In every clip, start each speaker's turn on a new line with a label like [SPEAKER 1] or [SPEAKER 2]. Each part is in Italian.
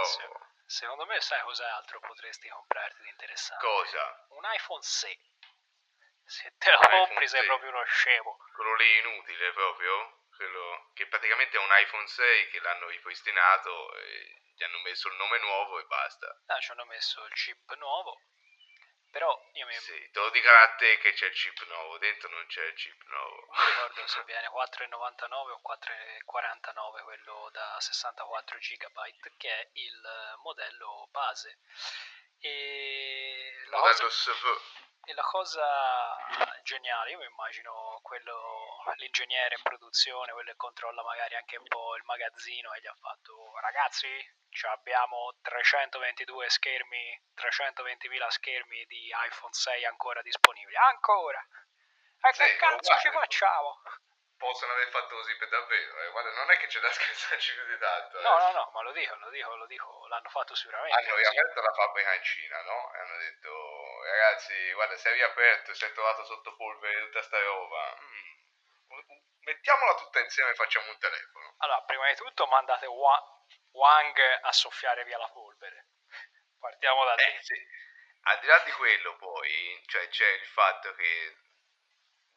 [SPEAKER 1] Oh.
[SPEAKER 2] Se- secondo me sai cos'altro potresti comprarti di interessante?
[SPEAKER 1] Cosa?
[SPEAKER 2] Un iPhone 6. Se te lo
[SPEAKER 1] iPhone
[SPEAKER 2] compri sei
[SPEAKER 1] 6.
[SPEAKER 2] proprio uno scemo.
[SPEAKER 1] Quello lì inutile proprio? Quello che praticamente è un iPhone 6 che l'hanno ripristinato e gli hanno messo il nome nuovo e basta.
[SPEAKER 2] Ah, ci hanno messo il chip nuovo. Però io mi,
[SPEAKER 1] Sì, te lo dicono a te che c'è il chip nuovo, dentro non c'è il chip nuovo.
[SPEAKER 2] non mi ricordo se viene 4,99 o 4,49 quello da 64 GB che è il eh, modello base. E la cosa,
[SPEAKER 1] Modello SF.
[SPEAKER 2] e la cosa geniale, io mi immagino quello, l'ingegnere in produzione, quello che controlla magari anche un po' il magazzino e gli ha fatto ragazzi, ci abbiamo 322 schermi, 320.000 schermi di iPhone 6 ancora disponibili. Ancora! E che
[SPEAKER 1] Sì,
[SPEAKER 2] cazzo
[SPEAKER 1] uguale.
[SPEAKER 2] ci facciamo?
[SPEAKER 1] Possono aver fatto così per davvero, eh. Guarda, non è che c'è da scherzarci più di tanto. eh.
[SPEAKER 2] No, no, no, ma lo dico, lo dico, lo dico, l'hanno fatto sicuramente.
[SPEAKER 1] Hanno
[SPEAKER 2] sì.
[SPEAKER 1] riaperto la fabbrica in Cina, no? E hanno detto, ragazzi, guarda, si è riaperto, si è trovato sotto polvere tutta sta roba. Mm, Mettiamola tutta insieme e facciamo un telefono.
[SPEAKER 2] Allora, prima di tutto mandate Wa- Wang a soffiare via la polvere. Partiamo da lì.
[SPEAKER 1] Eh, sì. Al di là di quello, poi, cioè, c'è il fatto che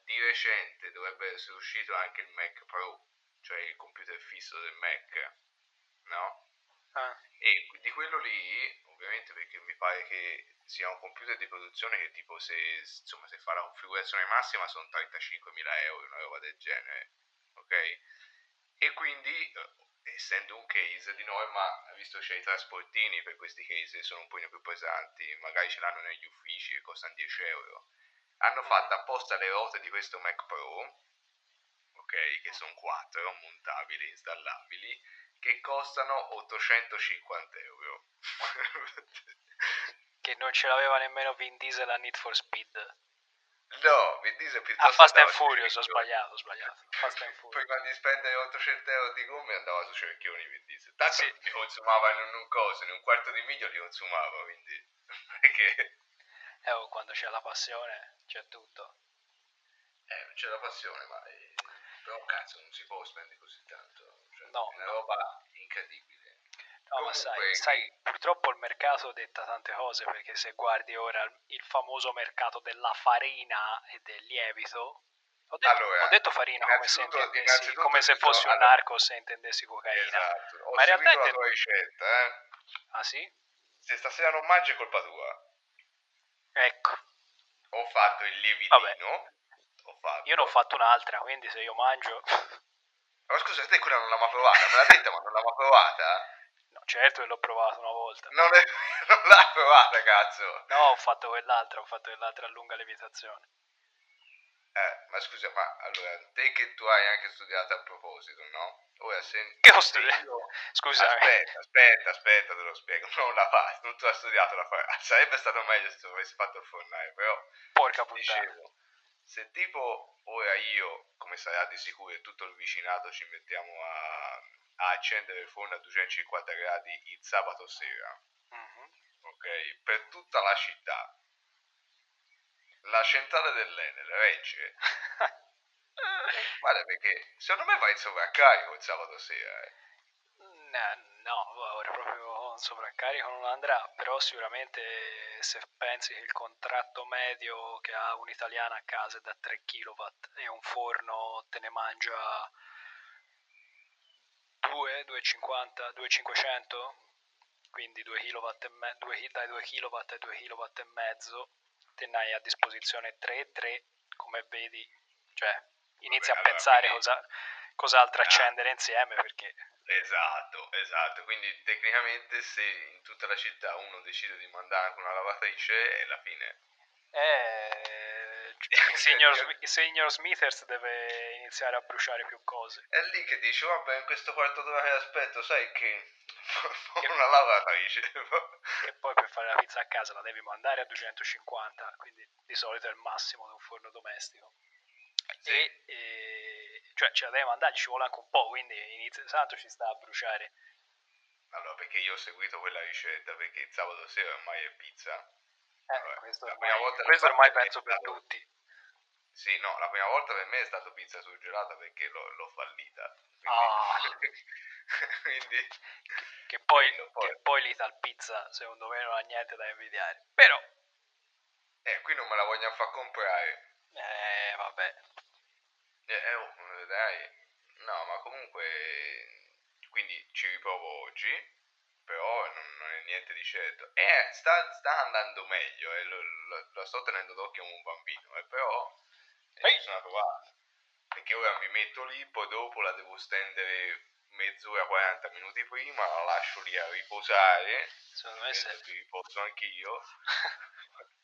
[SPEAKER 1] di recente dovrebbe essere uscito anche il Mac Pro, cioè il computer fisso del Mac, no?
[SPEAKER 2] Ah,
[SPEAKER 1] E di quello lì, ovviamente perché mi pare che sia un computer di produzione che tipo se, insomma, se fa la configurazione massima sono 35.000 euro, una roba del genere, ok? E quindi, essendo un case di norma, visto che c'è i trasportini per questi case sono un po' più pesanti, magari ce l'hanno negli uffici e costano 10 euro, hanno fatto apposta le ruote di questo Mac Pro, ok, che sono 4, montabili, installabili, che costano 850 euro.
[SPEAKER 2] che non ce l'aveva nemmeno Vin Diesel a Need for Speed.
[SPEAKER 1] No, Vin Diesel
[SPEAKER 2] Ah,
[SPEAKER 1] piuttosto
[SPEAKER 2] Fast and
[SPEAKER 1] andava sui
[SPEAKER 2] Furious, ho sbagliato, ho sbagliato. Fast and Furious.
[SPEAKER 1] Prima di spendere 800 euro di gomme andava su cerchioni Vin Diesel. Tanto
[SPEAKER 2] Sì.
[SPEAKER 1] li consumava in un coso, in un quarto di miglio li consumava, quindi... Perché...
[SPEAKER 2] Eh, oh, quando c'è la passione c'è tutto.
[SPEAKER 1] Eh, non c'è la passione, ma... eh, però cazzo, non si può spendere così tanto. Cioè,
[SPEAKER 2] No,
[SPEAKER 1] è una
[SPEAKER 2] no.
[SPEAKER 1] roba incredibile.
[SPEAKER 2] No, ma sai, sai, purtroppo il mercato detta tante cose, perché se guardi ora il- famoso mercato della farina e del lievito, ho detto,
[SPEAKER 1] Allora,
[SPEAKER 2] ho detto farina come se, come se fossi un
[SPEAKER 1] allora-
[SPEAKER 2] narco se intendessi cocaina.
[SPEAKER 1] Esatto. Ho
[SPEAKER 2] Ma in realtà
[SPEAKER 1] la tua ricetta, eh.
[SPEAKER 2] Ah sì?
[SPEAKER 1] Se stasera non mangi è colpa tua.
[SPEAKER 2] Ecco,
[SPEAKER 1] Ho fatto il lievitino.
[SPEAKER 2] Vabbè.
[SPEAKER 1] Fatto.
[SPEAKER 2] io ne ho fatto un'altra, quindi se io mangio...
[SPEAKER 1] Ma scusa, te quella non l'ha mai provata, me l'ha detta, ma non l'ha mai provata?
[SPEAKER 2] Certo che l'ho provato una volta.
[SPEAKER 1] Non, è... non l'ha provata, cazzo.
[SPEAKER 2] No, ho fatto quell'altra, ho fatto quell'altra a lunga lievitazione.
[SPEAKER 1] Eh, ma scusa, ma allora, te che tu hai anche studiato a proposito, no? Ora se...
[SPEAKER 2] Che ho studiato?
[SPEAKER 1] io-
[SPEAKER 2] Scusami.
[SPEAKER 1] Aspetta, aspetta, aspetta, te lo spiego. Non la fai, non tu hai studiato la fai. Sarebbe stato meglio se tu avessi fatto il fornaio, però...
[SPEAKER 2] Porca puttana.
[SPEAKER 1] Dicevo, se tipo ora io, come sarà di sicuro, e tutto il vicinato ci mettiamo a, a accendere il forno a 250 gradi il sabato sera,
[SPEAKER 2] Mhm.
[SPEAKER 1] ok? Per tutta la città, la centrale dell'Enel regge. Guarda perché secondo me va in sovraccarico il sabato sera. eh.
[SPEAKER 2] No, no, ora proprio un sovraccarico non andrà, però sicuramente se pensi che il contratto medio che ha un'italiana a casa è da 3 kW e un forno te ne mangia 2, 2,50, 2,500, quindi 2 kW e me- due- dai 2 kW ai 2 kW e mezzo, te ne hai a disposizione 3, 3, come vedi, cioè inizi
[SPEAKER 1] Vabbè,
[SPEAKER 2] a
[SPEAKER 1] allora,
[SPEAKER 2] pensare
[SPEAKER 1] quindi-
[SPEAKER 2] cosa, cos'altro
[SPEAKER 1] Ah.
[SPEAKER 2] accendere insieme perché...
[SPEAKER 1] Esatto, esatto. Quindi tecnicamente se in tutta la città uno decide di mandare anche una lavatrice, è la fine.
[SPEAKER 2] Eh, il, signor, il signor Smithers deve iniziare a bruciare più cose.
[SPEAKER 1] È lì che dice, vabbè, in questo quarto d'ora che aspetto, sai che... Ho una lavatrice.
[SPEAKER 2] E poi per fare la pizza a casa la devi mandare a 250, quindi di solito è il massimo di un forno domestico.
[SPEAKER 1] Sì.
[SPEAKER 2] E, e- cioè ce la devi mandare, ci vuole anche un po', quindi inizia tanto ci sta a bruciare.
[SPEAKER 1] Allora, perché io ho seguito quella ricetta, perché il sabato sera ormai è pizza.
[SPEAKER 2] Eh,
[SPEAKER 1] Vabbè,
[SPEAKER 2] questo ormai, questo ormai penso per tutti.
[SPEAKER 1] Sì, no, la prima volta per me è stato pizza surgelata perché l'ho, l'ho fallita. Quindi,
[SPEAKER 2] Ah.
[SPEAKER 1] quindi
[SPEAKER 2] Che poi,
[SPEAKER 1] poi-
[SPEAKER 2] che poi l'Ital Pizza secondo me non ha niente da invidiare. Però,
[SPEAKER 1] eh, qui non me la vogliono far comprare.
[SPEAKER 2] eh, vabbè.
[SPEAKER 1] Eh, eh, oh, dai. No, ma comunque, quindi ci riprovo oggi, però non, non è niente di certo. Eh, sta, sta andando meglio, eh, lo, lo- lo sto tenendo d'occhio come un bambino, eh, però
[SPEAKER 2] Ehi.
[SPEAKER 1] bisogna provare. Perché ora mi metto lì, poi dopo la devo stendere mezz'ora, 40 minuti prima, la lascio lì a riposare,
[SPEAKER 2] Secondo me, se,
[SPEAKER 1] mentre mi riposo anch'io.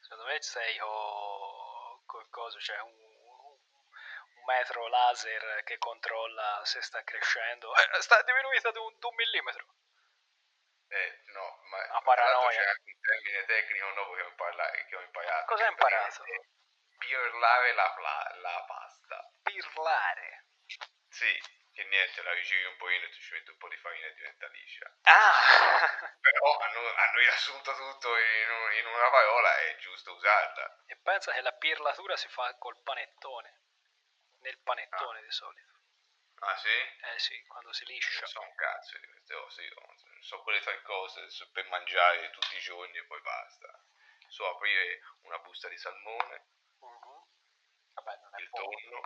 [SPEAKER 2] secondo me sei con col coso, cioè un, un metro laser che controlla se sta crescendo. Eh, sta diminuita di un, di un millimetro.
[SPEAKER 1] Eh, no, ma l'altro
[SPEAKER 2] paranoia.
[SPEAKER 1] c'è anche un termine tecnico nuovo che ho, imparato.
[SPEAKER 2] Cosa hai imparato?
[SPEAKER 1] è Pirlare la, pla- la pasta.
[SPEAKER 2] Pirlare.
[SPEAKER 1] Sì, che niente, la ricicli un pochino e tu ci metti un po' di farina e diventa liscia.
[SPEAKER 2] Ah!
[SPEAKER 1] Però hanno, hanno riassunto tutto in, un- in una parola, è giusto usarla.
[SPEAKER 2] e pensa che la pirlatura si fa col panettone. Nel panettone di solito.
[SPEAKER 1] Ah sì?
[SPEAKER 2] Eh sì, quando si liscia.
[SPEAKER 1] Non so un cazzo di queste cose, io non so quelle tre cose per mangiare tutti i giorni e poi basta. So aprire una busta di salmone.
[SPEAKER 2] Vabbè, non è
[SPEAKER 1] il
[SPEAKER 2] poco.
[SPEAKER 1] tonno,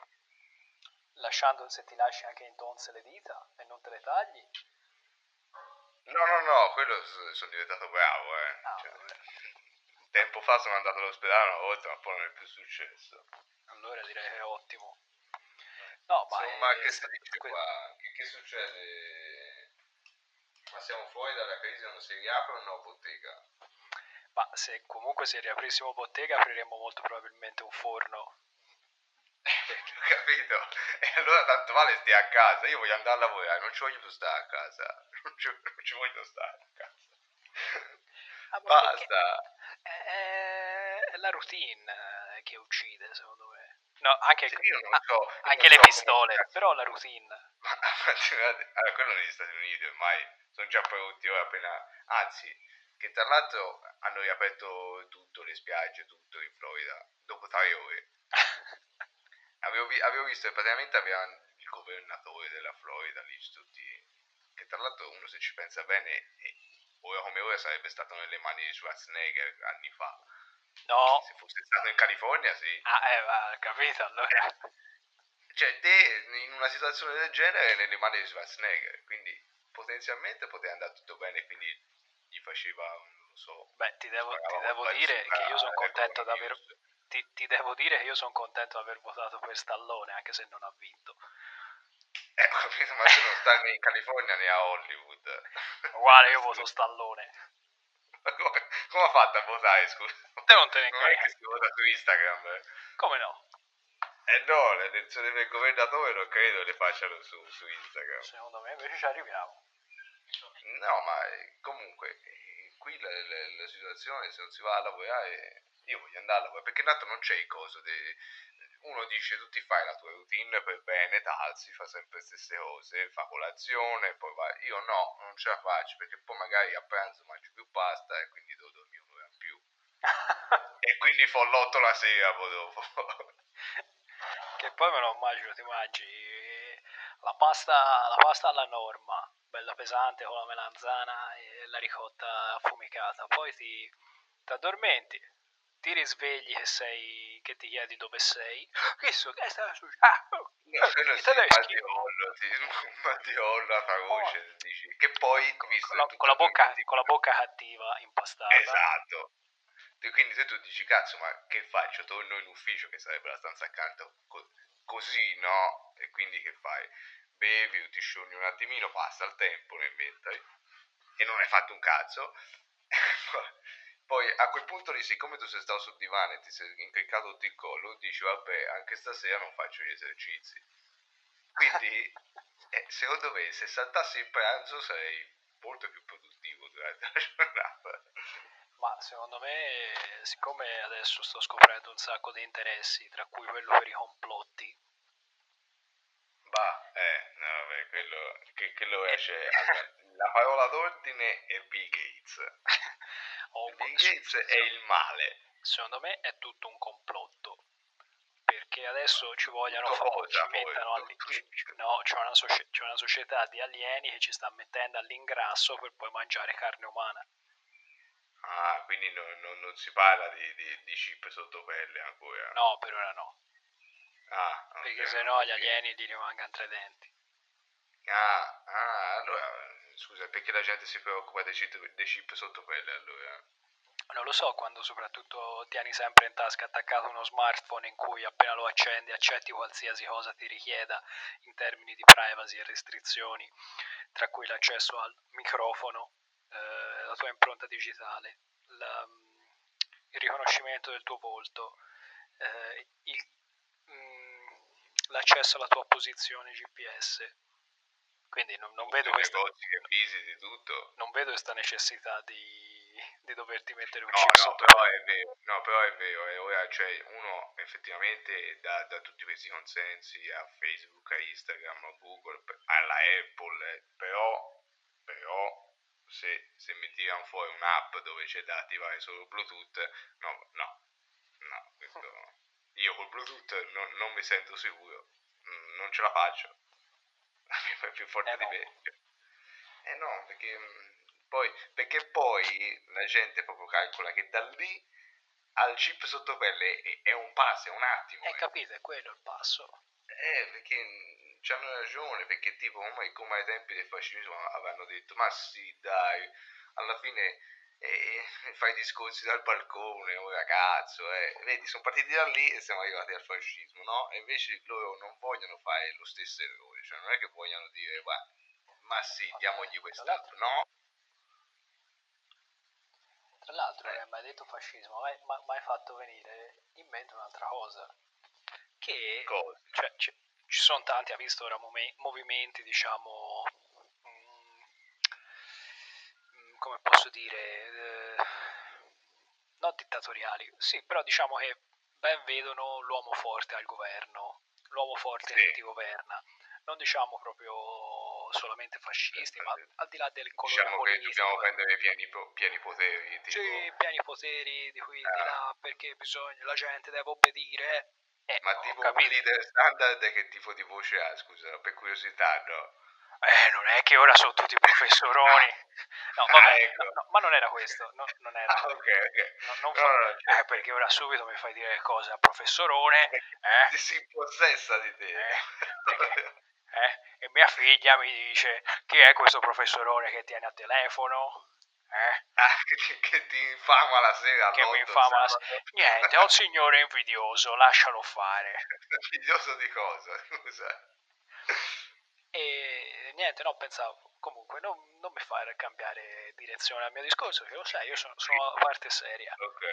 [SPEAKER 2] Lasciando se ti lasci anche in tonze le dita e non te le tagli.
[SPEAKER 1] No, no, no, quello sono diventato bravo, eh.
[SPEAKER 2] Ah,
[SPEAKER 1] Cioè, tempo fa sono andato all'ospedale una volta, ma poi non è più successo.
[SPEAKER 2] Allora direi che è ottimo. No, ma
[SPEAKER 1] Insomma,
[SPEAKER 2] è-
[SPEAKER 1] che si dice
[SPEAKER 2] que-
[SPEAKER 1] qua? Che, che succede? Ma siamo fuori dalla crisi, non si riapre o no bottega?
[SPEAKER 2] Ma se comunque se riaprissimo bottega apriremmo molto probabilmente un forno.
[SPEAKER 1] Ho capito? E allora tanto vale stia a casa, io voglio andare a lavorare, non ci voglio più stare a casa. Non ci, non ci voglio stare a casa.
[SPEAKER 2] Ah,
[SPEAKER 1] Basta!
[SPEAKER 2] perché È, è la routine eh, che uccide, secondo me. No, anche,
[SPEAKER 1] io non
[SPEAKER 2] ah,
[SPEAKER 1] so-
[SPEAKER 2] anche le
[SPEAKER 1] so come
[SPEAKER 2] pistole,
[SPEAKER 1] cazzo-
[SPEAKER 2] però la routine.
[SPEAKER 1] Ma allora, quello negli Stati Uniti ormai sono già prodotti ora appena. Anzi, che tra l'altro hanno riaperto tutto, le spiagge, tutto in Florida, dopo tre ore. Avevo, vi- avevo visto che praticamente avevano il governatore della Florida lì tutti. Che tra l'altro uno se ci pensa bene, eh, ora come ora sarebbe stato nelle mani di Schwarzenegger anni fa.
[SPEAKER 2] No.
[SPEAKER 1] Se fosse stato in California, sì.
[SPEAKER 2] Ah, eh, ma capito allora.
[SPEAKER 1] Cioè, te in una situazione del genere nelle mani di Schwarzenegger, quindi potenzialmente poteva andare tutto bene, quindi gli faceva, non lo so,
[SPEAKER 2] Beh, ti devo, ti devo dire che io sono contento di aver. Ti, ti devo dire che io sono contento di aver votato per Stallone, anche se non ha vinto.
[SPEAKER 1] Eh, ho capito, ma tu non stai né in California né a Hollywood.
[SPEAKER 2] Uguale, io voto Stallone.
[SPEAKER 1] Ma come, come ha fatto a votare, scusa?
[SPEAKER 2] Te non te ne
[SPEAKER 1] Non è che si vota su Instagram. eh.
[SPEAKER 2] Come no?
[SPEAKER 1] Eh no, le elezioni del governatore non credo le facciano su, su Instagram.
[SPEAKER 2] Secondo me invece ci arriviamo.
[SPEAKER 1] No, ma eh, comunque, eh, qui la, la- la situazione, se non si va a lavorare, io voglio andare perché tanto non c'è il coso. de- uno dice, tu ti fai la tua routine per bene, talzi, fa sempre le stesse cose, fa colazione, poi va. Io no, non ce la faccio, perché poi magari a pranzo mangio più pasta e quindi devo dormire un'ora in più. E quindi follotto la sera poi dopo.
[SPEAKER 2] che poi me lo immagino, ti mangi la pasta, la pasta alla norma, bella pesante con la melanzana e la ricotta affumicata. Poi ti, ti addormenti, ti risvegli che sei, che ti chiedi dove sei. Che so, che sta succedendo? Ah, oh,
[SPEAKER 1] No,
[SPEAKER 2] eh,
[SPEAKER 1] quello
[SPEAKER 2] i
[SPEAKER 1] sì,
[SPEAKER 2] tedeschi.
[SPEAKER 1] Maldiollo, sì, Maldiollo, atroce, dici. Che poi, visto
[SPEAKER 2] Con la, con la bocca, con la bocca cattiva, impastata.
[SPEAKER 1] Esatto. E quindi se tu dici, cazzo, ma che faccio? Torno in ufficio, che sarebbe la stanza accanto, co- così, no? E quindi che fai? Bevi, ti sciogli un attimino, passa il tempo nel mentre, e non hai fatto un cazzo. Poi a quel punto lì, siccome tu sei stato sul divano e ti sei incriccato tutto il collo, dici, vabbè, anche stasera non faccio gli esercizi. Quindi, eh, secondo me, se saltassi il pranzo sarei molto più produttivo durante la giornata.
[SPEAKER 2] Ma secondo me, siccome adesso sto scoprendo un sacco di interessi, tra cui quello per i complotti,
[SPEAKER 1] Bah, eh, no, vabbè, quello, che, quello esce. allora, la parola d'ordine è Bill Gates. Bill Gates è il male.
[SPEAKER 2] secondo me è tutto un complotto per che adesso ci vogliono fare, ci mettano alli... no, c'è una, soci... c'è una società di alieni che ci sta mettendo all'ingrasso per poi mangiare carne umana.
[SPEAKER 1] Ah, quindi no, no, non si parla di, di, di, chip sotto pelle ancora?
[SPEAKER 2] No, per ora no.
[SPEAKER 1] Ah, okay,
[SPEAKER 2] Perché se no gli alieni gli rimangono tre denti.
[SPEAKER 1] Ah, ah, allora, scusa, perché la gente si preoccupa dei chip, dei chip sotto pelle allora?
[SPEAKER 2] Non lo so, quando soprattutto tieni sempre in tasca attaccato uno smartphone in cui appena lo accendi accetti qualsiasi cosa ti richieda in termini di privacy e restrizioni, tra cui l'accesso al microfono, eh, la tua impronta digitale, la, il riconoscimento del tuo volto, eh, il, mh, mm, l'accesso alla tua posizione GPS. Quindi non, non vedo questa, non vedo questa necessità di di doverti mettere un
[SPEAKER 1] no,
[SPEAKER 2] chip
[SPEAKER 1] no,
[SPEAKER 2] sotto
[SPEAKER 1] però è vero, no, però è vero, e ora cioè, uno effettivamente da, da, tutti questi consensi a Facebook, a Instagram, a Google, alla Apple, eh, però, però se, se mi tirano fuori un'app dove c'è da attivare solo Bluetooth, no, no, no, questo, io col Bluetooth non, non mi sento sicuro, mm, non ce la faccio, è più forte
[SPEAKER 2] eh
[SPEAKER 1] di
[SPEAKER 2] no.
[SPEAKER 1] me. Eh no, perché mm, poi, perché poi la gente proprio calcola che da lì al chip sotto pelle è, è un passo, è un attimo.
[SPEAKER 2] Eh, capito, è quello il passo.
[SPEAKER 1] Eh, perché hanno ragione, perché tipo come, come ai tempi del fascismo avevano detto, ma sì dai, alla fine eh, fai discorsi dal balcone, oh ragazzo, eh. vedi, sono partiti da lì e siamo arrivati al fascismo, no? E invece loro non vogliono fare lo stesso errore, cioè non è che vogliono dire, ma sì, diamogli quest'altro, no?
[SPEAKER 2] Tra l'altro, non hai mai detto fascismo, ma hai fatto venire in mente un'altra cosa. Che
[SPEAKER 1] cosa?
[SPEAKER 2] Cioè, ci, ci sono tanti, ha visto ora mom- movimenti, diciamo, mm, mm, come posso dire, eh, non dittatoriali, sì, però diciamo che ben vedono l'uomo forte al governo, l'uomo forte sì. che ti governa, non diciamo proprio solamente fascisti, ma al di là del colore
[SPEAKER 1] diciamo che dobbiamo prendere pieni, pieni poteri. Tipo...
[SPEAKER 2] Sì, pieni poteri di qui e di là, perché bisogna, la gente deve obbedire. Eh,
[SPEAKER 1] ma tipo un leader standard che tipo di voce ha, scusa, per curiosità, no?
[SPEAKER 2] Eh, non è che ora sono tutti professoroni. No, vabbè, ah, ecco. no, no, ma non era questo. No, non era.
[SPEAKER 1] Ah, ok, ok.
[SPEAKER 2] No, non fa... no, eh, perché ora subito mi fai dire cose a professorone. Eh?
[SPEAKER 1] Si impossessa di te.
[SPEAKER 2] Eh, perché, eh? E mia figlia mi dice chi è questo professorone che tiene a telefono? Eh?
[SPEAKER 1] Ah, che, che, ti infama la sera.
[SPEAKER 2] Che mi infama la sera. Niente, è un signore invidioso, lascialo fare.
[SPEAKER 1] invidioso di cosa? Scusa.
[SPEAKER 2] E niente, no, pensavo, comunque non, non, mi fare cambiare direzione al mio discorso, che lo sai, io sono, sono la parte seria.
[SPEAKER 1] Ok,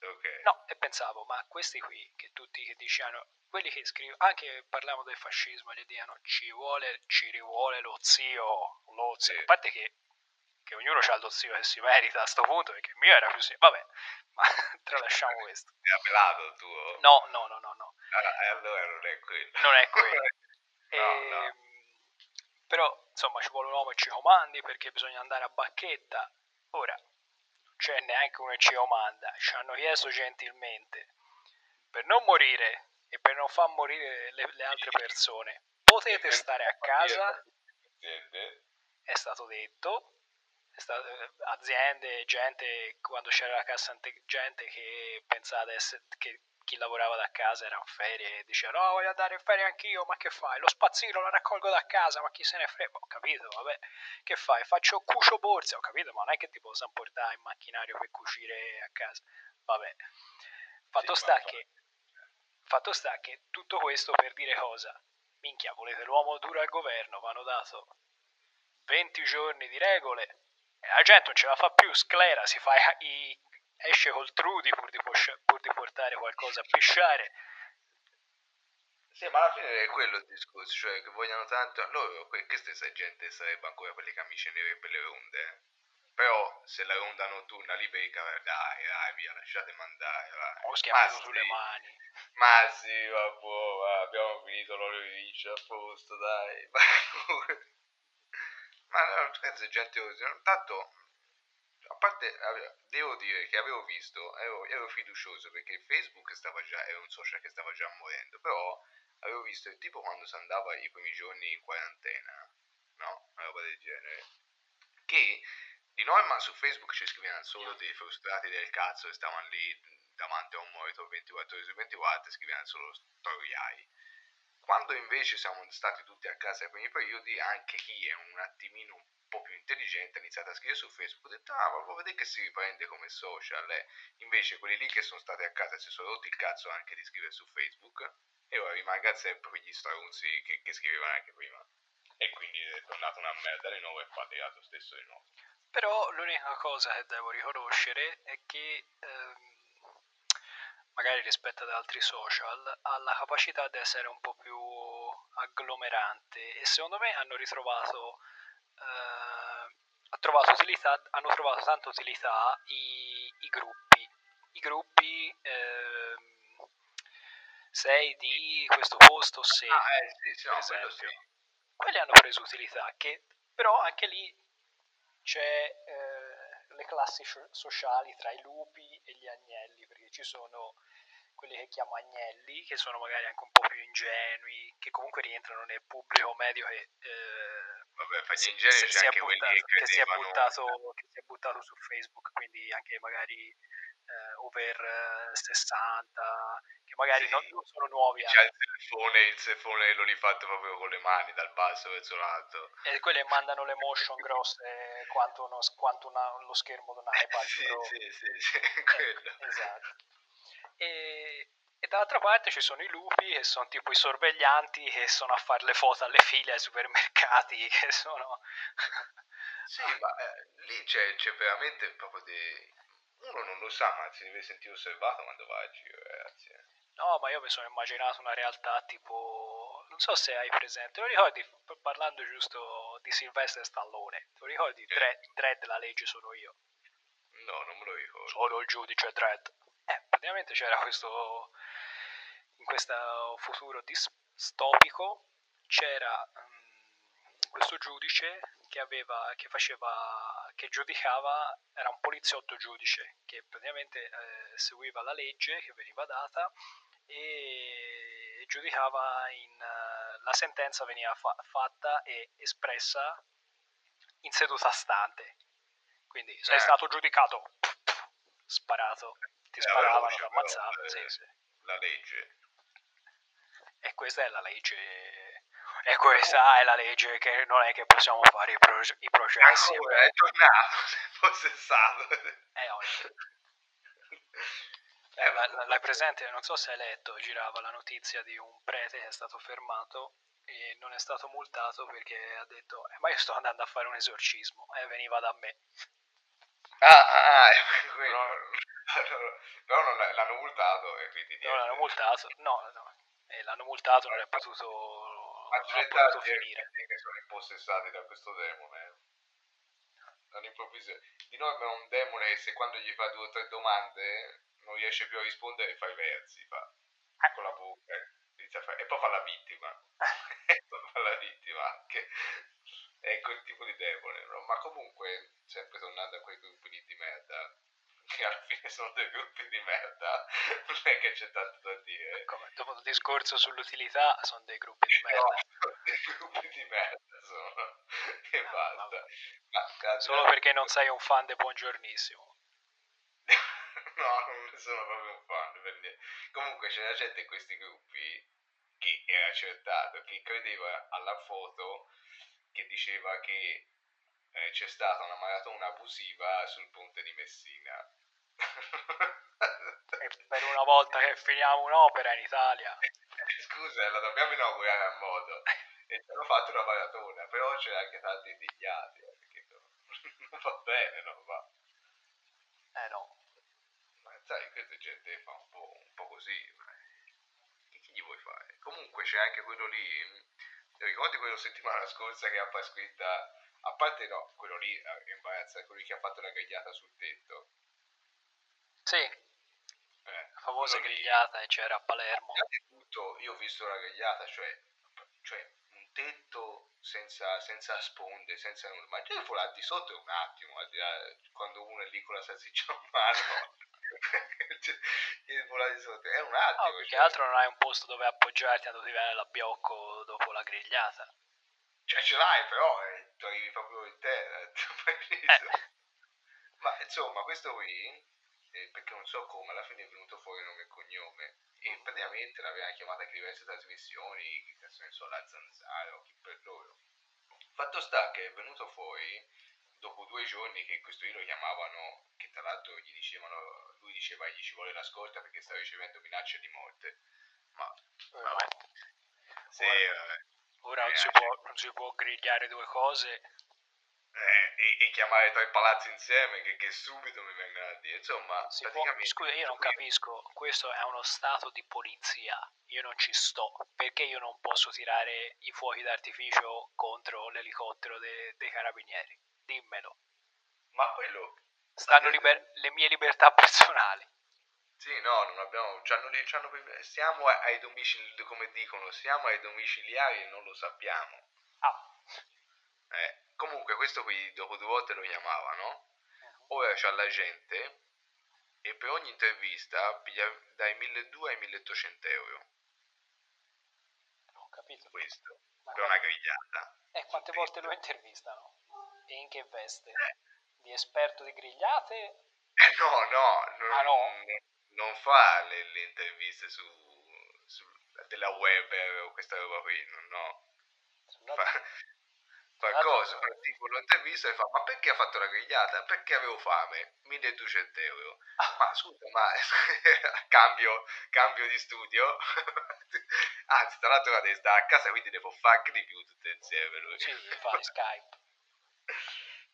[SPEAKER 1] ok.
[SPEAKER 2] No, e pensavo, ma questi qui, che tutti che dicevano, quelli che scrivono, anche parliamo del fascismo, gli dicono ci vuole, ci rivuole lo zio, lo zio. Sì. A parte che, che ognuno ha lo zio che si merita a sto punto, perché il mio era più semplice. Vabbè, ma tralasciamo questo.
[SPEAKER 1] È appelato il tuo?
[SPEAKER 2] No, no, no, no. no.
[SPEAKER 1] Ah, allora non è quello.
[SPEAKER 2] Non è quello.
[SPEAKER 1] no, e, no.
[SPEAKER 2] Però, insomma, ci vuole un uomo che ci comandi perché bisogna andare a bacchetta. Ora, non c'è neanche uno che ci comanda. Ci hanno chiesto gentilmente, per non morire e per non far morire le, le altre persone, potete stare a casa. È stato detto. Stato, aziende, gente, quando c'era la cassa gente che pensava essere, che chi lavorava da casa era in ferie e diceva no voglio andare in ferie anch'io ma che fai? Lo spazzino lo raccolgo da casa ma chi se ne frega? Ho capito vabbè. Che fai? Faccio cucio borse. Ho capito ma non è che ti possa portare il macchinario per cucire a casa. Vabbè. Fatto sì, sta che fatto sta che tutto questo per dire cosa? Minchia volete l'uomo duro al governo? Vanno dato 20 giorni di regole e la gente non ce la fa più. Sclera si fa i, esce col Trudy pur di, poscia, di portare qualcosa a pesciare.
[SPEAKER 1] Sì, ma alla fine è quello il discorso, cioè che vogliono tanto... Loro, questa stessa gente sarebbe ancora per le camicie nere per le ronde, eh. Però se la ronda notturna li becca, dai, dai, via, lasciate mandare, vai.
[SPEAKER 2] Ho schiaffato sulle mani.
[SPEAKER 1] Ma sì, vabbè, abbiamo finito l'olio di riccia a posto, dai. ma no, penso gente così, tanto parte, devo dire che avevo visto, ero, ero fiducioso perché Facebook già, era un social che stava già morendo, però avevo visto il tipo quando si andava i primi giorni in quarantena, no? Una roba del genere, che di norma su Facebook ci scrivevano solo dei frustrati del cazzo che stavano lì davanti a un monitor 24 ore su 24 e scrivevano solo storiai. Quando invece siamo stati tutti a casa nei primi periodi, anche chi è un attimino po' più intelligente ha iniziato a scrivere su Facebook, ha detto, ah, vuoi vedere che si riprende come social, eh? Invece quelli lì che sono stati a casa si sono rotti il cazzo anche di scrivere su Facebook e ora rimanga sempre quegli stronzi che, che scrivevano anche prima. E quindi è tornato una merda di nuovo e fa lo stesso di nuovo.
[SPEAKER 2] Però l'unica cosa che devo riconoscere è che ehm, magari rispetto ad altri social ha la capacità di essere un po' più agglomerante e secondo me hanno ritrovato eh, trovato utilità, hanno trovato tanta utilità i, i gruppi i gruppi eh, sei di questo posto se
[SPEAKER 1] ah, eh, sì, no,
[SPEAKER 2] esempio
[SPEAKER 1] sì.
[SPEAKER 2] quelli hanno preso utilità che però anche lì c'è eh, le classi sociali tra i lupi e gli agnelli, perché ci sono quelli che chiamo agnelli, che sono magari anche un po' più ingenui, che comunque rientrano nel pubblico medio che...
[SPEAKER 1] Eh, Vabbè, fa gli ingenui c'è si anche buttato, quelli che,
[SPEAKER 2] che, si è buttato, che si è buttato su Facebook, quindi anche magari eh, over 60, che magari sì. non, non, sono nuovi.
[SPEAKER 1] C'è il cellphone, il cellphone lo rifatto proprio con le mani dal basso verso l'alto.
[SPEAKER 2] E quelle mandano le motion grosse quanto, uno, quanto una, lo schermo di un iPad.
[SPEAKER 1] sì, sì, sì, sì,
[SPEAKER 2] eh, esatto. E, e dall'altra parte ci sono i lupi che sono tipo i sorveglianti che sono a fare le foto alle file ai supermercati, che sono...
[SPEAKER 1] sì, ma eh, lì c'è, c'è, veramente proprio dei... Uno non lo sa, ma si deve sentire osservato quando va a giro, ragazzi. Eh.
[SPEAKER 2] No, ma io mi sono immaginato una realtà tipo... Non so se hai presente, lo ricordi, parlando giusto di Silvestre Stallone, lo ricordi? Dredd, Dredd la legge sono io.
[SPEAKER 1] No, non me lo ricordo.
[SPEAKER 2] Sono il giudice Dredd. Praticamente c'era questo... In questo futuro distopico c'era um, questo giudice che aveva, che faceva, che giudicava, era un poliziotto giudice che praticamente eh, seguiva la legge che veniva data e giudicava in, uh, la sentenza veniva fa- fatta e espressa in seduta stante. Quindi sei eh. stato giudicato, sparato, ti eh, sparavano, ti ammazzavano. Sì, sì.
[SPEAKER 1] La legge.
[SPEAKER 2] E questa è la legge e questa è la legge che non è che possiamo fare i, pro- i processi.
[SPEAKER 1] Ah, è tornato, se fosse stato.
[SPEAKER 2] Eh, eh, la, l'hai presente? Non so se hai letto, girava la notizia di un prete che è stato fermato e non è stato multato perché ha detto eh, ma io sto andando a fare un esorcismo e veniva da me.
[SPEAKER 1] Ah, ah, ah quello. Però non l'hanno multato e quindi...
[SPEAKER 2] Non l'hanno multato, no, no. E l'hanno multato, non è potuto
[SPEAKER 1] accidentati che sono impossessati da questo demone. Eh. All'improvviso, di norma è un demone che se quando gli fa due o tre domande non riesce più a rispondere fa i versi, fa ah. con la bocca e poi fa la vittima. e poi fa la vittima anche. È quel tipo di demone, no? ma comunque, sempre tornando a quei gruppi di merda, che alla fine sono dei gruppi di merda, non è che c'è tanto da dire.
[SPEAKER 2] Come, dopo il discorso sull'utilità, sono dei gruppi di merda.
[SPEAKER 1] No, dei gruppi di merda sono, e ah, basta.
[SPEAKER 2] Ma, Solo perché non sei un fan di Buongiornissimo.
[SPEAKER 1] no, non sono proprio un fan. Comunque c'era gente in questi gruppi che era accertato, che credeva alla foto che diceva che eh, c'è stata una maratona abusiva sul ponte di Messina.
[SPEAKER 2] e per una volta che finiamo un'opera in Italia.
[SPEAKER 1] Scusa, la dobbiamo inaugurare a modo. E ci hanno fatto una maratona, però c'è anche tanti indignati, eh, perché non va bene, non va.
[SPEAKER 2] Eh no.
[SPEAKER 1] Ma sai, questa gente fa un po', un po così, che, che gli vuoi fare? Comunque c'è anche quello lì, ricordi quello settimana scorsa che ha scritta a parte no, quello lì è eh, imbarazzante, quello che ha fatto la grigliata sul tetto.
[SPEAKER 2] Sì, eh, la famosa grigliata che c'era a Palermo.
[SPEAKER 1] Tutto, io ho visto la grigliata, cioè, cioè un tetto senza, senza sponde, senza nulla. Ma il foulard di sotto è un attimo, là, quando uno è lì con la salsiccia in mano. il di sotto è un attimo.
[SPEAKER 2] No, più che cioè. altro non hai un posto dove appoggiarti quando ti viene l'abbiocco dopo la grigliata.
[SPEAKER 1] Cioè ce l'hai però, eh, tu arrivi proprio in terra. eh. Ma insomma, questo qui, eh, perché non so come, alla fine è venuto fuori nome e cognome. E praticamente l'aveva chiamata anche diverse trasmissioni, che cazzo ne so, la zanzara o chi per loro. Fatto sta che è venuto fuori dopo due giorni che questo io lo chiamavano, che tra l'altro gli dicevano, lui diceva gli ci vuole la scorta perché sta ricevendo minacce di morte. Ma, vabbè.
[SPEAKER 2] Sì, vabbè. Ora non si, può, non si può grigliare due cose
[SPEAKER 1] eh, e, e, chiamare tre palazzi insieme che, che, subito mi vengono a dire insomma
[SPEAKER 2] praticamente può, scusa io non capisco questo è uno stato di polizia io non ci sto perché io non posso tirare i fuochi d'artificio contro l'elicottero dei de carabinieri dimmelo
[SPEAKER 1] ma quello
[SPEAKER 2] stanno liber- le mie libertà personali
[SPEAKER 1] sì, no, non abbiamo, c'hanno, c'hanno, siamo ai domicili, come dicono, siamo ai domiciliari e non lo sappiamo.
[SPEAKER 2] Ah.
[SPEAKER 1] Eh, comunque questo qui dopo due volte lo chiamavano, uh-huh. ora c'ha la gente e per ogni intervista piglia dai 1200 ai 1800 euro.
[SPEAKER 2] Ho capito.
[SPEAKER 1] Questo, Ma per una grigliata.
[SPEAKER 2] E quante volte lo intervistano? E in che veste? Eh. Di esperto di grigliate?
[SPEAKER 1] Eh no, no, non,
[SPEAKER 2] ah, no?
[SPEAKER 1] non fa le, le interviste su, su, della web o questa roba qui, no. Fa, fa cose, fa tipo un'intervista e fa ma perché ha fatto la grigliata? Perché avevo fame, 1200 euro. Ah. Ma scusa, ma cambio, cambio di studio? Anzi, tra l'altro adesso sta a casa quindi ne può fare di più tutte insieme lui.
[SPEAKER 2] Sì, fa Skype.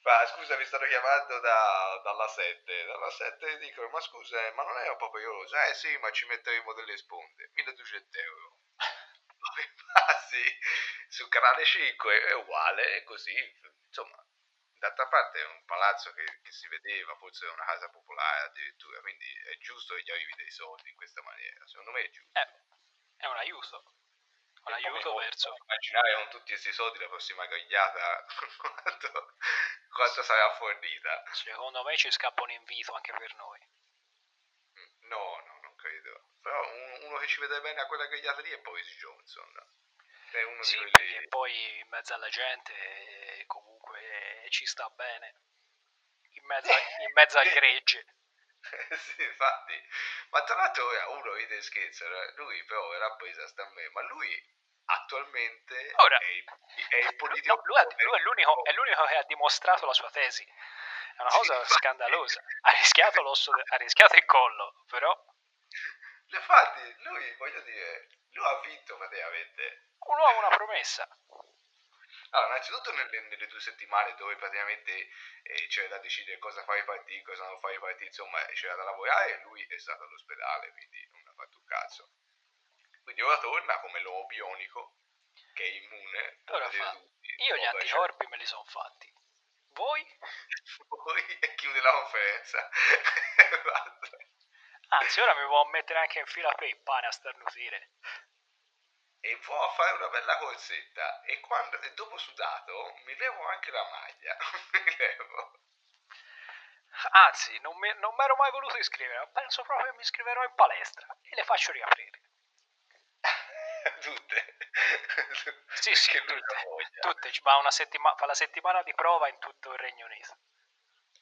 [SPEAKER 1] Fa, scusa, mi stanno chiamando da, dalla 7. Dalla 7 dicono, ma scusa, ma non è un po' pericoloso? Eh sì, ma ci metteremo delle sponde. 1200 euro. ah sì, su canale 5 è uguale, è così. Insomma, d'altra parte è un palazzo che, che si vedeva, forse è una casa popolare addirittura, quindi è giusto che gli arrivi dei soldi in questa maniera. Secondo me è giusto.
[SPEAKER 2] Eh, è un aiuto un aiuto verso.
[SPEAKER 1] immaginare con tutti questi soldi la prossima gagliata quanto, quanto sarà fornita.
[SPEAKER 2] Secondo me ci scappa un invito anche per noi.
[SPEAKER 1] Mm, no no non credo. Però un, uno che ci vede bene a quella gagliata lì è Boris Johnson.
[SPEAKER 2] È uno sì, di quelli... perché poi in mezzo alla gente comunque ci sta bene. In mezzo, in mezzo al gregge.
[SPEAKER 1] Sì, infatti, ma tra l'altro ora uno ride e scherza, lui però era presa sta a me, ma lui attualmente
[SPEAKER 2] Ora,
[SPEAKER 1] è, il, è il politico.
[SPEAKER 2] No, lui, è, lui è, l'unico, è, l'unico, che ha dimostrato la sua tesi. È una cosa sì, scandalosa. Ha rischiato, l'osso, ha rischiato il collo, però.
[SPEAKER 1] Infatti, lui, voglio dire, lui ha vinto praticamente.
[SPEAKER 2] Un uomo, una promessa.
[SPEAKER 1] Allora, innanzitutto nelle, nelle due settimane dove praticamente eh, c'era da decidere cosa fare i partiti, cosa non fare i partiti, insomma, c'era da lavorare, lui è stato all'ospedale, quindi non ha fatto un cazzo. Quindi ora torna come l'uomo bionico, che è immune.
[SPEAKER 2] Ora fa... tutti, Io gli anticorpi me li sono fatti. Voi?
[SPEAKER 1] Voi e chiude la conferenza.
[SPEAKER 2] Anzi, ora mi può mettere anche in fila per il pane a starnutire.
[SPEAKER 1] E può fare una bella corsetta. E, quando, e dopo sudato mi levo anche la maglia. mi levo.
[SPEAKER 2] Anzi, non mi ero mai voluto iscrivere, ma penso proprio che mi iscriverò in palestra e le faccio riaprire.
[SPEAKER 1] Tutte.
[SPEAKER 2] Sì, sì, tutte. tutte. Fa, una settima- fa la settimana di prova in tutto il Regno Unito.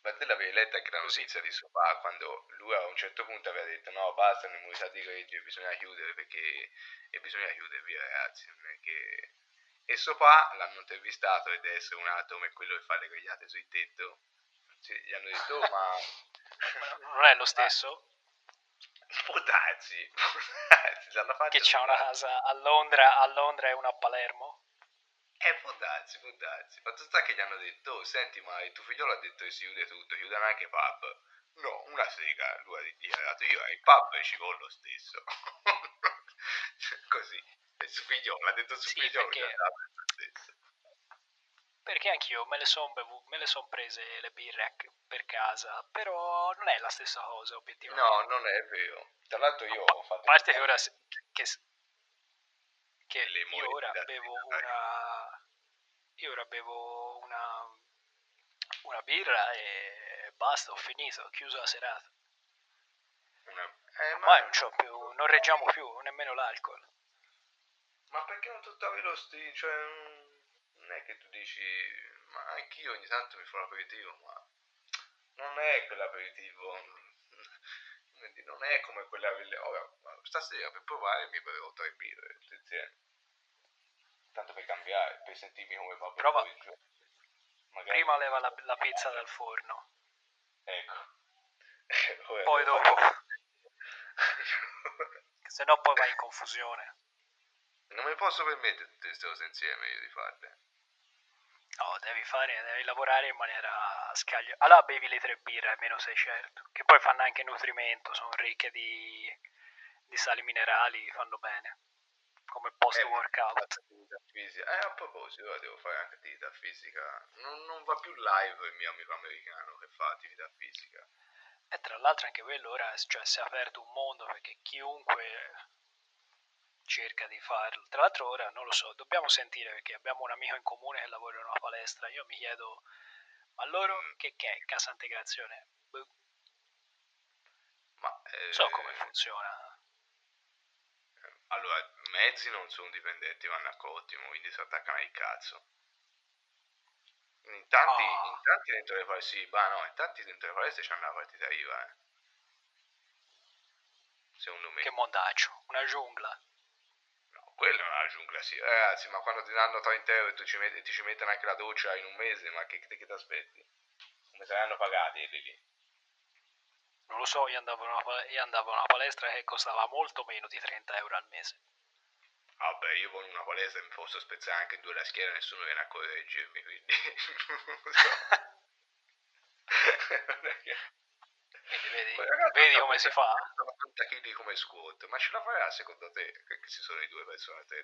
[SPEAKER 1] Ma te l'avevi letta anche la notizia di Sopà quando lui a un certo punto aveva detto no basta l'immunità di gregge bisogna chiudere perché e bisogna chiudere via ragazzi non è che... e Sopà l'hanno intervistato ed è un altro come quello che fa le grigliate sul tetto sì, gli hanno detto oh, ma
[SPEAKER 2] non è lo stesso?
[SPEAKER 1] Può darsi,
[SPEAKER 2] che c'ha una casa a Londra, a Londra e una a Palermo.
[SPEAKER 1] Eh, può darsi, può darsi. Fatto sta che gli hanno detto, oh, senti, ma il tuo figlio ha detto che si chiude tutto, chiudono anche i pub. No, una sega, lui ha dichiarato, io ai pub ci vado lo stesso. Così. E su figliolo, ha detto su sì, figliolo perché... lo stesso
[SPEAKER 2] perché anch'io me le sono son prese le birre per casa, però non è la stessa cosa obiettivamente.
[SPEAKER 1] No, non è vero. Tra l'altro io ho fatto...
[SPEAKER 2] A parte che ora, che, che io ora bevo una, io ora bevo una, una birra e basta, ho finito, ho chiuso la serata.
[SPEAKER 1] Una... Eh, ma...
[SPEAKER 2] Non, più, non reggiamo più nemmeno l'alcol.
[SPEAKER 1] Ma perché non tuttavi lo stile? Cioè, non è che tu dici, ma anch'io ogni tanto mi fa l'aperitivo, ma non è quell'aperitivo, non è come quella... Ora, stasera per provare mi bevevo tre birre insieme tanto per cambiare, per sentirmi come va
[SPEAKER 2] Prova. Magari... Prima leva la, la, pizza dal forno.
[SPEAKER 1] Ecco.
[SPEAKER 2] poi dopo. Se no poi vai in confusione.
[SPEAKER 1] Non mi posso permettere tutte queste cose insieme io di farle.
[SPEAKER 2] No, devi fare, devi lavorare in maniera scaglio. Allora bevi le tre birre, almeno sei certo. Che poi fanno anche nutrimento, sono ricche di, di sali minerali, fanno bene come post workout.
[SPEAKER 1] Eh, eh, a proposito, ora devo fare anche attività fisica. Non, non, va più live il mio amico americano che fa attività fisica.
[SPEAKER 2] E tra l'altro anche quello ora cioè, si è aperto un mondo perché chiunque cerca di farlo. Tra l'altro ora non lo so, dobbiamo sentire perché abbiamo un amico in comune che lavora in una palestra. Io mi chiedo, ma loro mm. che, che è cassa integrazione? Boh. Ma, eh, so come funziona.
[SPEAKER 1] Allora, mezzi non sono dipendenti, vanno a cottimo, quindi si attaccano al cazzo. In tanti, oh. in tanti dentro le palestre, sì, bah no, in tanti dentro le palestre c'hanno la partita IVA, eh. Secondo me.
[SPEAKER 2] Che mondaccio, una giungla.
[SPEAKER 1] No, quella è una giungla, sì. Ragazzi, ma quando ti danno 30 euro e tu ci metti, ti ci mettono anche la doccia in un mese, ma che, che ti aspetti? Come saranno pagati lì lì?
[SPEAKER 2] Non lo so, io andavo, una, io andavo a una palestra che costava molto meno di 30 euro al mese.
[SPEAKER 1] Vabbè, io con una palestra mi posso spezzare anche due la schiena, nessuno viene a correggermi, quindi
[SPEAKER 2] Quindi vedi, vedi come si fa?
[SPEAKER 1] 90 kg come squat, ma ce la farà secondo te? Che ci sono i due persone che,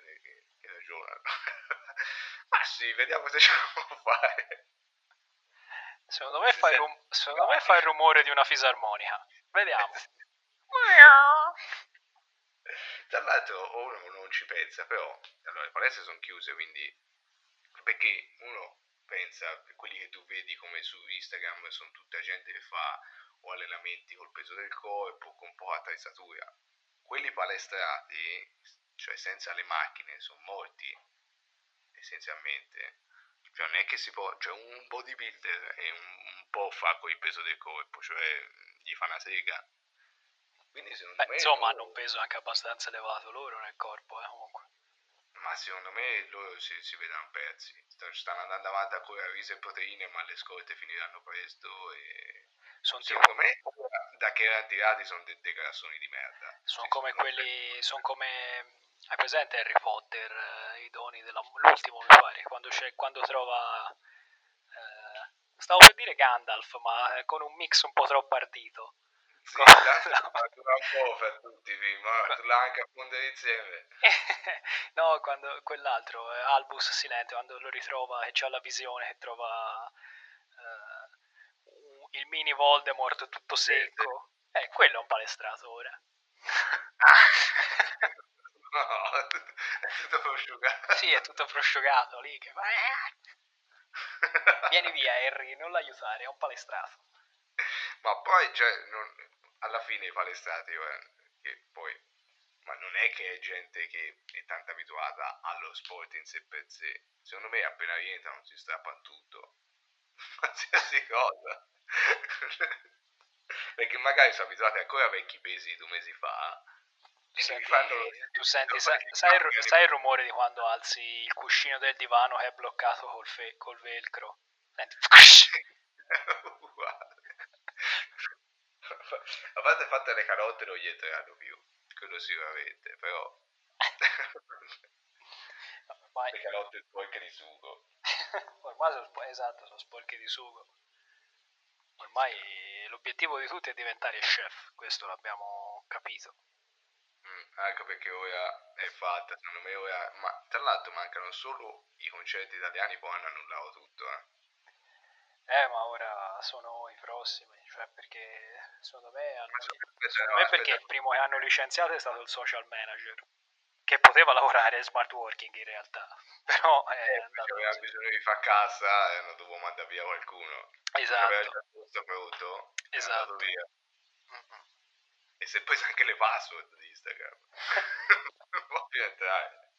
[SPEAKER 1] che ragionano. ma sì, vediamo se ce la può fare.
[SPEAKER 2] Secondo me, fa il, rum- secondo me fa il rumore di una fisarmonica. Vediamo.
[SPEAKER 1] Tra l'altro uno non ci pensa, però allora, le palestre sono chiuse, quindi perché uno pensa quelli che tu vedi come su Instagram sono tutta gente che fa o allenamenti col peso del corpo con poca attrezzatura. Quelli palestrati, cioè senza le macchine, sono morti essenzialmente. Cioè non è che si può, cioè un bodybuilder è un, un po' fa con il peso del corpo, cioè gli fa una sega quindi secondo
[SPEAKER 2] Beh,
[SPEAKER 1] me...
[SPEAKER 2] Insomma, hanno un peso anche abbastanza elevato loro nel corpo, eh, comunque.
[SPEAKER 1] Ma secondo me loro si, si vedono persi. Stanno andando avanti a correre riso e proteine, ma le scorte finiranno presto e... Sono secondo me, da che erano tirati sono dei, grassoni di merda.
[SPEAKER 2] Sono come sono quelli... Sono come... Hai presente Harry Potter, eh, i doni della... l'ultimo mi pare, quando, quando trova... Eh, stavo per dire Gandalf, ma con un mix un po' troppo ardito
[SPEAKER 1] sì, tanto no. un po' per tutti, ma tu l'hai anche appuntato insieme.
[SPEAKER 2] no, quando quell'altro, eh, Albus Silente, quando lo ritrova e c'ha la visione che trova il mini Voldemort tutto secco. Eh, quello è un palestrato ora.
[SPEAKER 1] no, è tutto prosciugato.
[SPEAKER 2] Sì, è tutto prosciugato lì che... Vieni via Harry, non l'aiutare, è un palestrato.
[SPEAKER 1] Ma poi, cioè, non, alla fine i palestrati, eh, che poi, ma non è che è gente che è tanto abituata allo sport in sé per sé. Secondo me appena rientrano si strappano tutto, qualsiasi cosa. Perché magari sono abituati ancora a vecchi pesi di due mesi fa.
[SPEAKER 2] Senti, fanno... tu senti, sai, sai, il, sai, il, rumore di quando alzi il cuscino del divano che è bloccato col, fe, col velcro? Senti,
[SPEAKER 1] a parte fatte le carote non gli entreranno più, quello sicuramente, però... Le carote sporche di sugo.
[SPEAKER 2] Ormai sono, esatto, sono sporche di sugo. Ormai l'obiettivo di tutti è diventare chef, questo l'abbiamo capito.
[SPEAKER 1] Mm, ecco perché ora è fatta, secondo me ora... Ma tra l'altro mancano solo i concerti italiani, poi hanno annullato tutto, eh.
[SPEAKER 2] Eh, ma ora sono i prossimi, cioè perché secondo me, hanno, secondo me perché il primo che hanno licenziato è stato il social manager, che poteva lavorare in smart working in realtà, però è
[SPEAKER 1] eh,
[SPEAKER 2] andato
[SPEAKER 1] aveva bisogno di fare cassa e non dovevo mandare via qualcuno.
[SPEAKER 2] Esatto.
[SPEAKER 1] Aveva già tutto pronto, è
[SPEAKER 2] Esatto.
[SPEAKER 1] via.
[SPEAKER 2] Mm-mm.
[SPEAKER 1] E se poi anche le password di Instagram, non può più entrare.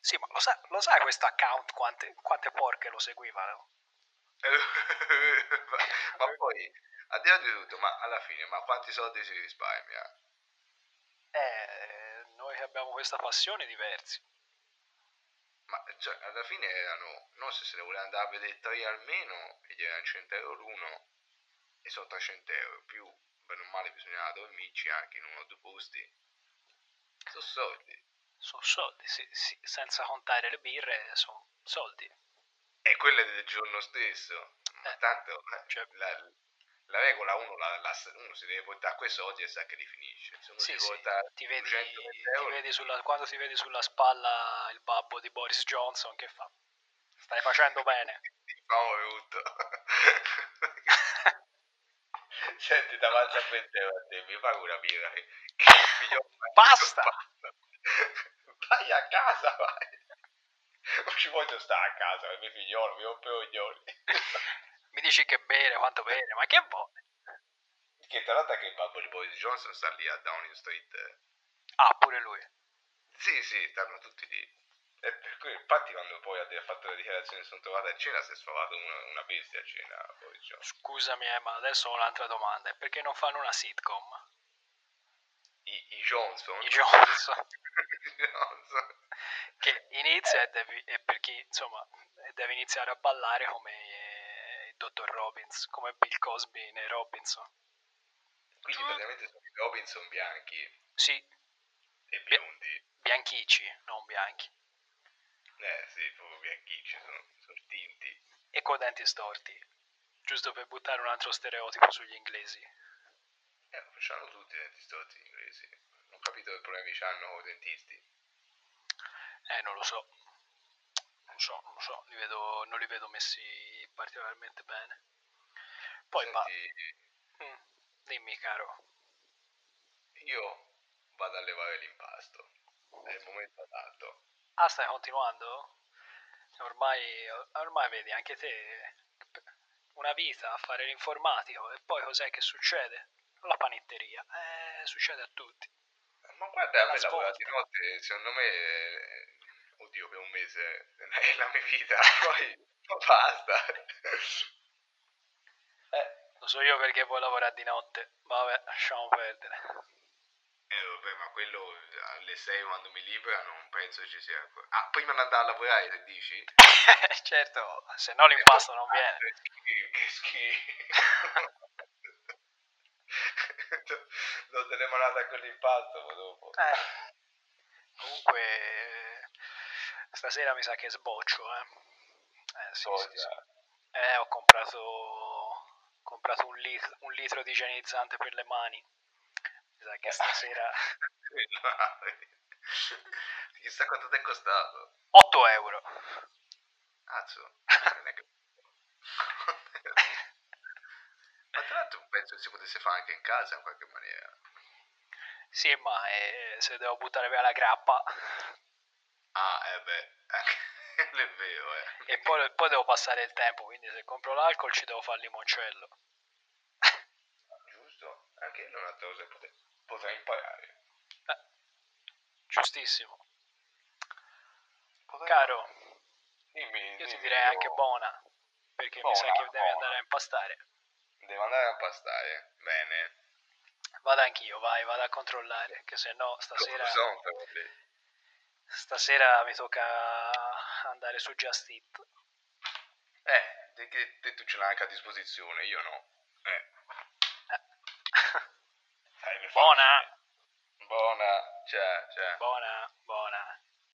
[SPEAKER 2] Sì, ma lo sa, lo sa questo account quante, quante porche lo seguivano?
[SPEAKER 1] ma, ma poi, al di là di tutto, ma alla fine, ma quanti soldi si risparmia?
[SPEAKER 2] Eh, abbiamo questa passione diversi.
[SPEAKER 1] Ma cioè, alla fine erano, non so se ne voleva andare a vedere tre almeno, e gli erano 100 euro l'uno, e sono 300 euro, più, bene o male bisognava dormirci anche in uno o due posti. Sono soldi.
[SPEAKER 2] Sono soldi, sì, sì, senza contare le birre, sono soldi.
[SPEAKER 1] E quelle del giorno stesso.
[SPEAKER 2] Eh,
[SPEAKER 1] tanto eh,
[SPEAKER 2] cioè-
[SPEAKER 1] la, la regola uno, la, la- uno si deve portare quei soldi e sa che li finisce. Se uno
[SPEAKER 2] Sì,
[SPEAKER 1] si
[SPEAKER 2] sì,
[SPEAKER 1] porta
[SPEAKER 2] ti vedi,
[SPEAKER 1] 220
[SPEAKER 2] ti vedi sulla, quando ti vedi sulla spalla il babbo di Boris Johnson, che fa? Stai facendo bene.
[SPEAKER 1] ti fa un brutto. Senti, davanti a 20 euro a te, mi fai una birra che che figlio
[SPEAKER 2] Basta!
[SPEAKER 1] Vai a casa, vai. Non ci voglio stare a casa, mio figliolo mi rompe i coglioni.
[SPEAKER 2] Mi dici che bere, quanto bere, ma che vuoi?
[SPEAKER 1] Che tra l'altro che il babbo di Boris Johnson sta lì a Downing Street.
[SPEAKER 2] Ah, pure lui.
[SPEAKER 1] Sì, sì, stanno tutti lì. E per cui, infatti, quando poi ha fatto la dichiarazione sono trovato a cena, si è sfavato una, una bestia a cena. Boris Johnson.
[SPEAKER 2] Scusami, eh, ma adesso ho un'altra domanda. Perché non fanno una sitcom?
[SPEAKER 1] I, i Johnson.
[SPEAKER 2] I Johnson.
[SPEAKER 1] Johnson.
[SPEAKER 2] Che inizia e, devi, e per chi, insomma, deve iniziare a ballare come dottor Robbins, come Bill Cosby nei Robinson.
[SPEAKER 1] Quindi praticamente sono i Robinson bianchi
[SPEAKER 2] Sì,
[SPEAKER 1] e biondi.
[SPEAKER 2] bianchici, non bianchi.
[SPEAKER 1] Eh sì, proprio bianchici, sono, sono tinti.
[SPEAKER 2] E con denti storti. Giusto per buttare un altro stereotipo sugli inglesi.
[SPEAKER 1] Eh, ma c'hanno tutti i denti storti inglesi. Non ho capito che problemi c'hanno con i dentisti.
[SPEAKER 2] Eh, non lo so. Non so, non lo so, li vedo, non li vedo messi particolarmente bene. Poi,
[SPEAKER 1] Senti,
[SPEAKER 2] mm, dimmi caro,
[SPEAKER 1] io vado a levare l'impasto. È il momento adatto.
[SPEAKER 2] ah stai continuando? Ormai, ormai vedi anche te una vita a fare l'informatico e poi cos'è che succede? La panetteria, eh, succede a tutti.
[SPEAKER 1] Ma guarda, a me lavorare di notte, secondo me, eh, oddio, per un mese è la mia vita, poi basta. eh,
[SPEAKER 2] Lo so io perché vuoi lavorare di notte, vabbè, lasciamo perdere.
[SPEAKER 1] eh, vabbè, ma quello alle 6 quando mi libera non penso ci sia. Ah, prima di andare a lavorare, se dici?
[SPEAKER 2] certo, se no l'impasto non viene.
[SPEAKER 1] Che schifo, che schifo. Non te ne mandata con l'impasto, ma dopo.
[SPEAKER 2] Eh. Comunque, eh, stasera mi sa che sboccio, eh. Eh, sì, sì, sì.
[SPEAKER 1] Cosa?
[SPEAKER 2] Eh, ho comprato, ho comprato un, lit- un litro di igienizzante per le mani. Mi sa che stasera...
[SPEAKER 1] Chissà quanto ti è costato.
[SPEAKER 2] 8 euro.
[SPEAKER 1] Cazzo. Ma tra l'altro penso che si potesse fare anche in casa in qualche maniera.
[SPEAKER 2] Sì, ma eh, se devo buttare via la grappa
[SPEAKER 1] Ah, eh beh, anche è vero, eh.
[SPEAKER 2] e poi, poi devo passare il tempo, quindi se compro l'alcol ci devo fare il limoncello.
[SPEAKER 1] Giusto? Anche io è un'altra cosa che potrei imparare.
[SPEAKER 2] Eh, giustissimo.
[SPEAKER 1] Potrei-
[SPEAKER 2] Caro,
[SPEAKER 1] dimmi,
[SPEAKER 2] io ti
[SPEAKER 1] dimmi,
[SPEAKER 2] direi
[SPEAKER 1] io-
[SPEAKER 2] anche buona, perché mi sa
[SPEAKER 1] Buona,
[SPEAKER 2] che devi
[SPEAKER 1] buona.
[SPEAKER 2] andare a impastare.
[SPEAKER 1] Devo andare a pastare. Bene.
[SPEAKER 2] Vado anch'io, vai, vado a controllare, che se no stasera, stasera mi tocca andare su Just Eat.
[SPEAKER 1] Eh, te, che te tu ce l'hai anche a disposizione, io no. Eh. Sai, per
[SPEAKER 2] Buona,
[SPEAKER 1] farci- Buona. Ciao, ciao.
[SPEAKER 2] buona, buona.